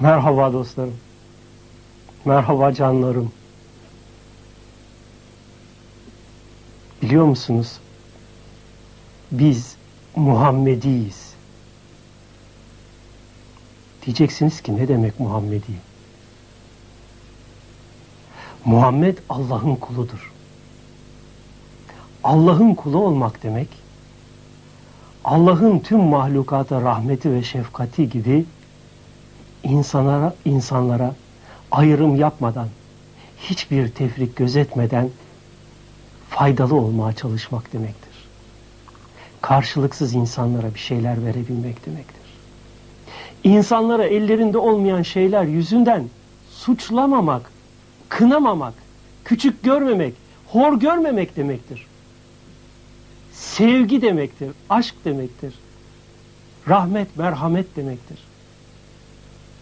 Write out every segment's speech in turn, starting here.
Merhaba dostlarım. Merhaba canlarım. Biliyor musunuz? Biz Muhammediyiz. Diyeceksiniz ki ne demek Muhammedi? Muhammed Allah'ın kuludur. Allah'ın kulu olmak demek, Allah'ın tüm mahlukata rahmeti ve şefkati gibi insanlara, insanlara ayrım yapmadan, hiçbir tefrik gözetmeden faydalı olmaya çalışmak demektir. Karşılıksız insanlara bir şeyler verebilmek demektir. İnsanlara ellerinde olmayan şeyler yüzünden suçlamamak, kınamamak, küçük görmemek, hor görmemek demektir. Sevgi demektir, aşk demektir. Rahmet, merhamet demektir.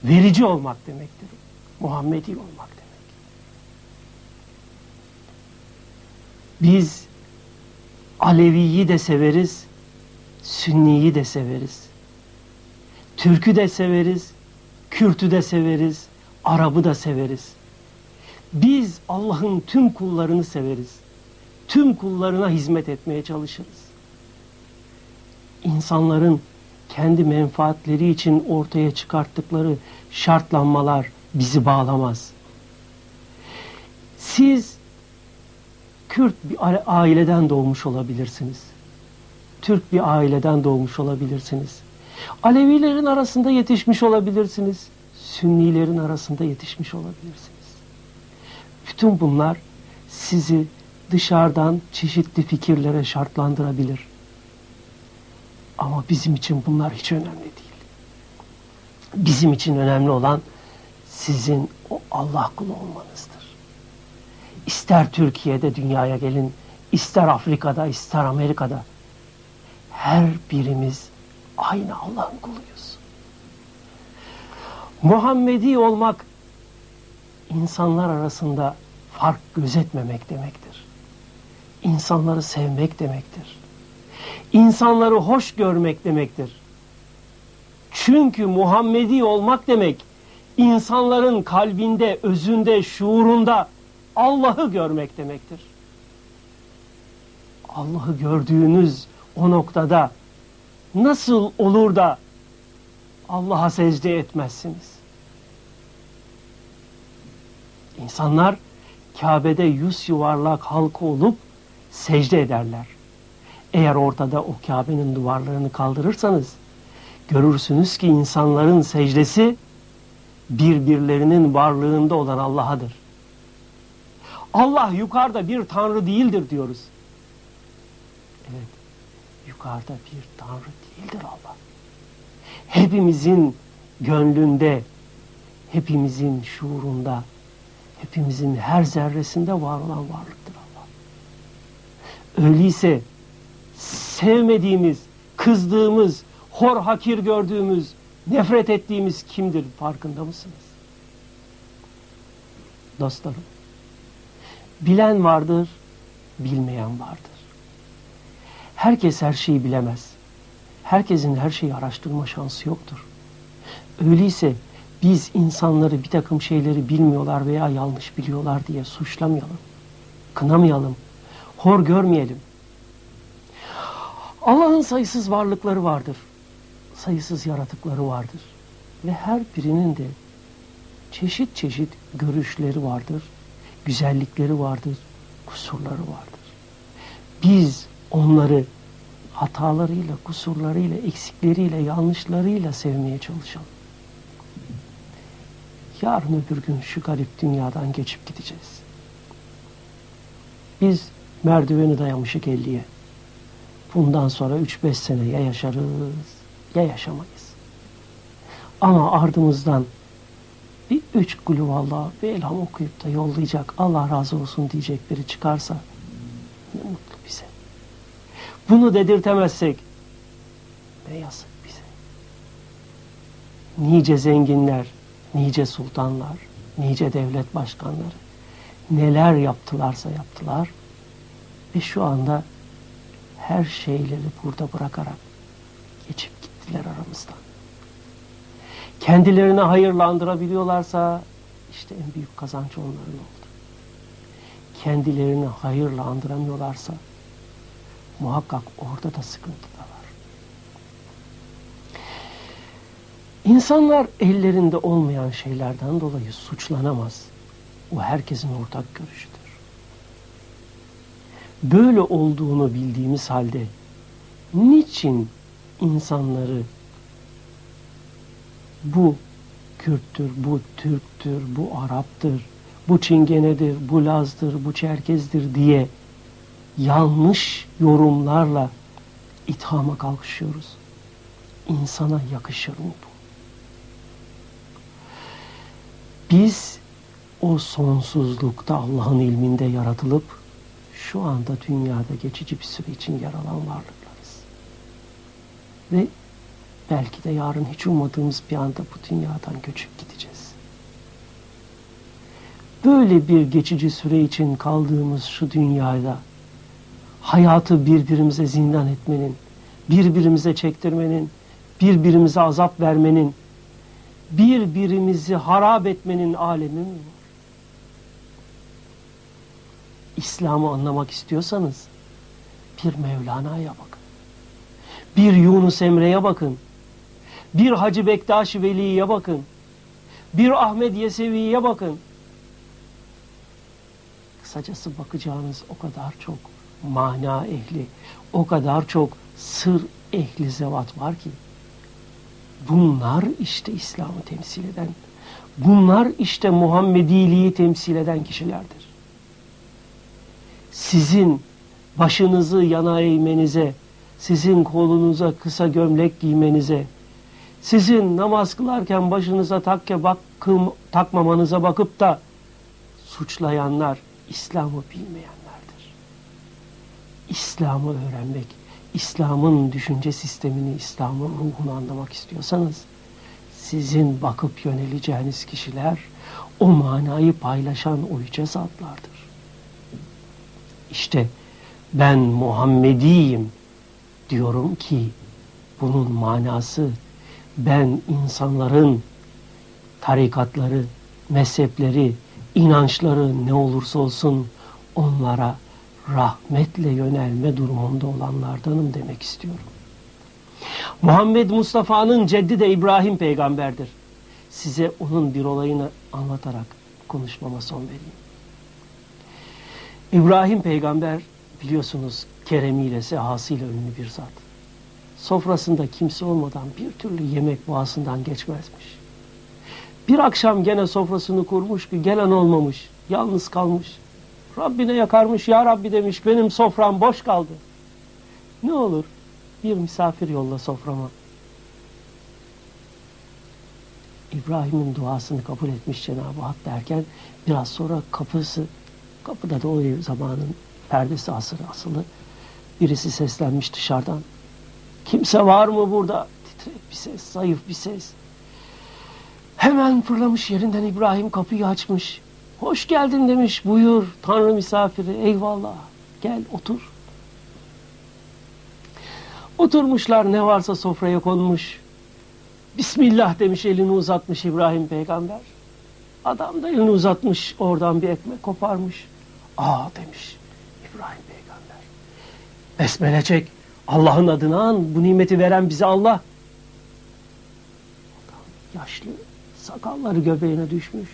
Verici olmak demektir. Muhammedi olmak demek. Biz Alevi'yi de severiz, Sünni'yi de severiz. Türk'ü de severiz, Kürt'ü de severiz, Arap'ı da severiz. Biz Allah'ın tüm kullarını severiz. Tüm kullarına hizmet etmeye çalışırız. İnsanların kendi menfaatleri için ortaya çıkarttıkları şartlanmalar bizi bağlamaz. Siz Kürt bir aileden doğmuş olabilirsiniz. Türk bir aileden doğmuş olabilirsiniz. Alevilerin arasında yetişmiş olabilirsiniz. Sünnilerin arasında yetişmiş olabilirsiniz. Bütün bunlar sizi dışarıdan çeşitli fikirlere şartlandırabilir. Ama bizim için bunlar hiç önemli değil. Bizim için önemli olan sizin o Allah kulu olmanızdır. İster Türkiye'de dünyaya gelin, ister Afrika'da, ister Amerika'da her birimiz aynı Allah'ın kuluyuz. Muhammedi olmak insanlar arasında fark gözetmemek demektir. İnsanları sevmek demektir insanları hoş görmek demektir. Çünkü Muhammedi olmak demek insanların kalbinde, özünde, şuurunda Allah'ı görmek demektir. Allah'ı gördüğünüz o noktada nasıl olur da Allah'a secde etmezsiniz? İnsanlar Kabe'de yüz yuvarlak halka olup secde ederler. Eğer ortada o Kabe'nin duvarlarını kaldırırsanız görürsünüz ki insanların secdesi birbirlerinin varlığında olan Allah'adır. Allah yukarıda bir tanrı değildir diyoruz. Evet, yukarıda bir tanrı değildir Allah. Hepimizin gönlünde, hepimizin şuurunda, hepimizin her zerresinde var olan varlıktır Allah. Öyleyse sevmediğimiz, kızdığımız, hor hakir gördüğümüz, nefret ettiğimiz kimdir farkında mısınız? Dostlarım, bilen vardır, bilmeyen vardır. Herkes her şeyi bilemez. Herkesin her şeyi araştırma şansı yoktur. Öyleyse biz insanları bir takım şeyleri bilmiyorlar veya yanlış biliyorlar diye suçlamayalım. Kınamayalım. Hor görmeyelim. Allah'ın sayısız varlıkları vardır. Sayısız yaratıkları vardır. Ve her birinin de çeşit çeşit görüşleri vardır. Güzellikleri vardır. Kusurları vardır. Biz onları hatalarıyla, kusurlarıyla, eksikleriyle, yanlışlarıyla sevmeye çalışalım. Yarın öbür gün şu garip dünyadan geçip gideceğiz. Biz merdiveni dayamışık elliye. Bundan sonra 3-5 sene ya yaşarız ya yaşamayız. Ama ardımızdan bir üç kulü valla bir elham okuyup da yollayacak Allah razı olsun diyecek biri çıkarsa ne mutlu bize. Bunu dedirtemezsek ne yazık bize. Nice zenginler, nice sultanlar, nice devlet başkanları neler yaptılarsa yaptılar ve şu anda her şeyleri burada bırakarak geçip gittiler aramızdan. kendilerine hayırlandırabiliyorlarsa işte en büyük kazanç onların oldu. Kendilerini hayırla andıramıyorlarsa muhakkak orada da sıkıntı da var. İnsanlar ellerinde olmayan şeylerden dolayı suçlanamaz. O herkesin ortak görüşüdür. Böyle olduğunu bildiğimiz halde niçin insanları bu Kürttür, bu Türktür, bu Arap'tır, bu Çingenedir, bu Laz'dır, bu Çerkez'dir diye yanlış yorumlarla ithama kalkışıyoruz. İnsana yakışır mı bu? Biz o sonsuzlukta Allah'ın ilminde yaratılıp şu anda dünyada geçici bir süre için yer alan varlıklarız. Ve belki de yarın hiç ummadığımız bir anda bu dünyadan göçüp gideceğiz. Böyle bir geçici süre için kaldığımız şu dünyada hayatı birbirimize zindan etmenin, birbirimize çektirmenin, birbirimize azap vermenin, birbirimizi harap etmenin alemi mi var? İslam'ı anlamak istiyorsanız bir Mevlana'ya bakın. Bir Yunus Emre'ye bakın. Bir Hacı Bektaş Veli'ye bakın. Bir Ahmet Yesevi'ye bakın. Kısacası bakacağınız o kadar çok mana ehli, o kadar çok sır ehli zevat var ki bunlar işte İslam'ı temsil eden, bunlar işte Muhammediliği temsil eden kişilerdir. Sizin başınızı yana eğmenize, sizin kolunuza kısa gömlek giymenize, sizin namaz kılarken başınıza takke bakım, takmamanıza bakıp da suçlayanlar İslam'ı bilmeyenlerdir. İslam'ı öğrenmek, İslam'ın düşünce sistemini, İslam'ın ruhunu anlamak istiyorsanız sizin bakıp yöneleceğiniz kişiler o manayı paylaşan o zatlardır. İşte ben Muhammediyim diyorum ki bunun manası ben insanların tarikatları, mezhepleri, inançları ne olursa olsun onlara rahmetle yönelme durumunda olanlardanım demek istiyorum. Muhammed Mustafa'nın ceddi de İbrahim peygamberdir. Size onun bir olayını anlatarak konuşmama son vereyim. İbrahim peygamber biliyorsunuz keremiyle, sehasıyla ünlü bir zat. Sofrasında kimse olmadan bir türlü yemek boğazından geçmezmiş. Bir akşam gene sofrasını kurmuş ki gelen olmamış, yalnız kalmış. Rabbine yakarmış, ya Rabbi demiş benim sofram boş kaldı. Ne olur bir misafir yolla soframa. İbrahim'in duasını kabul etmiş Cenab-ı Hak derken biraz sonra kapısı, kapıda da o zamanın perdesi asırı asılı birisi seslenmiş dışarıdan. Kimse var mı burada? Titrek bir ses, zayıf bir ses. Hemen fırlamış yerinden İbrahim kapıyı açmış. Hoş geldin demiş. Buyur Tanrı misafiri. Eyvallah. Gel otur. Oturmuşlar ne varsa sofraya konmuş. Bismillah demiş elini uzatmış İbrahim peygamber. Adam da elini uzatmış oradan bir ekmek koparmış. Aa demiş İbrahim peygamber. Besmele çek. Allah'ın adını an. Bu nimeti veren bize Allah. Adam yaşlı. Sakalları göbeğine düşmüş.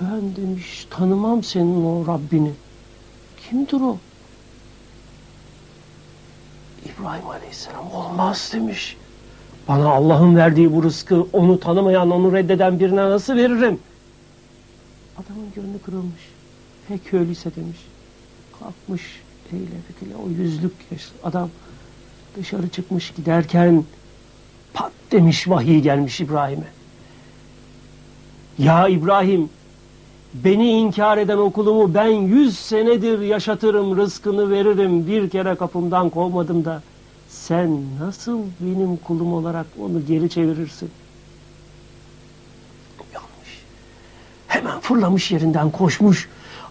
Ben demiş tanımam senin o Rabbini. Kimdir o? İbrahim Aleyhisselam olmaz demiş. Bana Allah'ın verdiği bu rızkı onu tanımayan, onu reddeden birine nasıl veririm? Adamın gönlü kırılmış. Pek öyleyse demiş. Kalkmış eyle o yüzlük adam dışarı çıkmış giderken pat demiş vahiy gelmiş İbrahim'e. Ya İbrahim beni inkar eden okulumu ben yüz senedir yaşatırım, rızkını veririm, bir kere kapımdan kovmadım da sen nasıl benim kulum olarak onu geri çevirirsin? Yanlış. Hemen fırlamış yerinden koşmuş.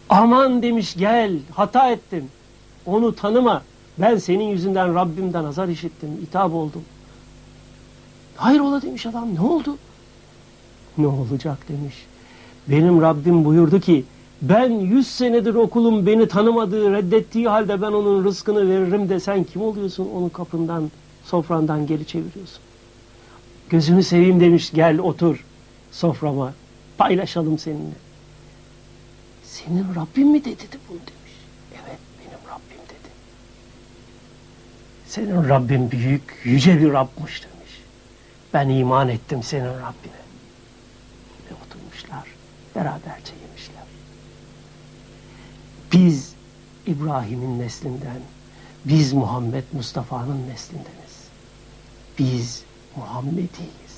Aman demiş gel hata ettim. Onu tanıma. Ben senin yüzünden Rabbimden azar işittim, itap oldum. Hayır ola demiş adam ne oldu? Ne olacak demiş. Benim Rabbim buyurdu ki ben yüz senedir okulum beni tanımadığı, reddettiği halde ben onun rızkını veririm de sen kim oluyorsun onun kapından, sofrandan geri çeviriyorsun. Gözünü seveyim demiş gel otur soframa paylaşalım seninle. Senin Rabbin mi dedi de bunu demiş. Evet benim Rabbim dedi. Senin Rabbin büyük, yüce bir Rabbmiş demiş. Ben iman ettim senin Rabbine. Ve oturmuşlar, beraberce. Biz İbrahim'in neslinden, biz Muhammed Mustafa'nın neslindeniz. Biz Muhammediyiz.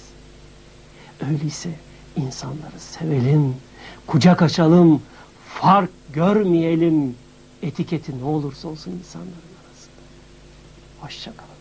Öyleyse insanları sevelim, kucak açalım, fark görmeyelim. Etiketi ne olursa olsun insanların arasında. Hoşçakalın.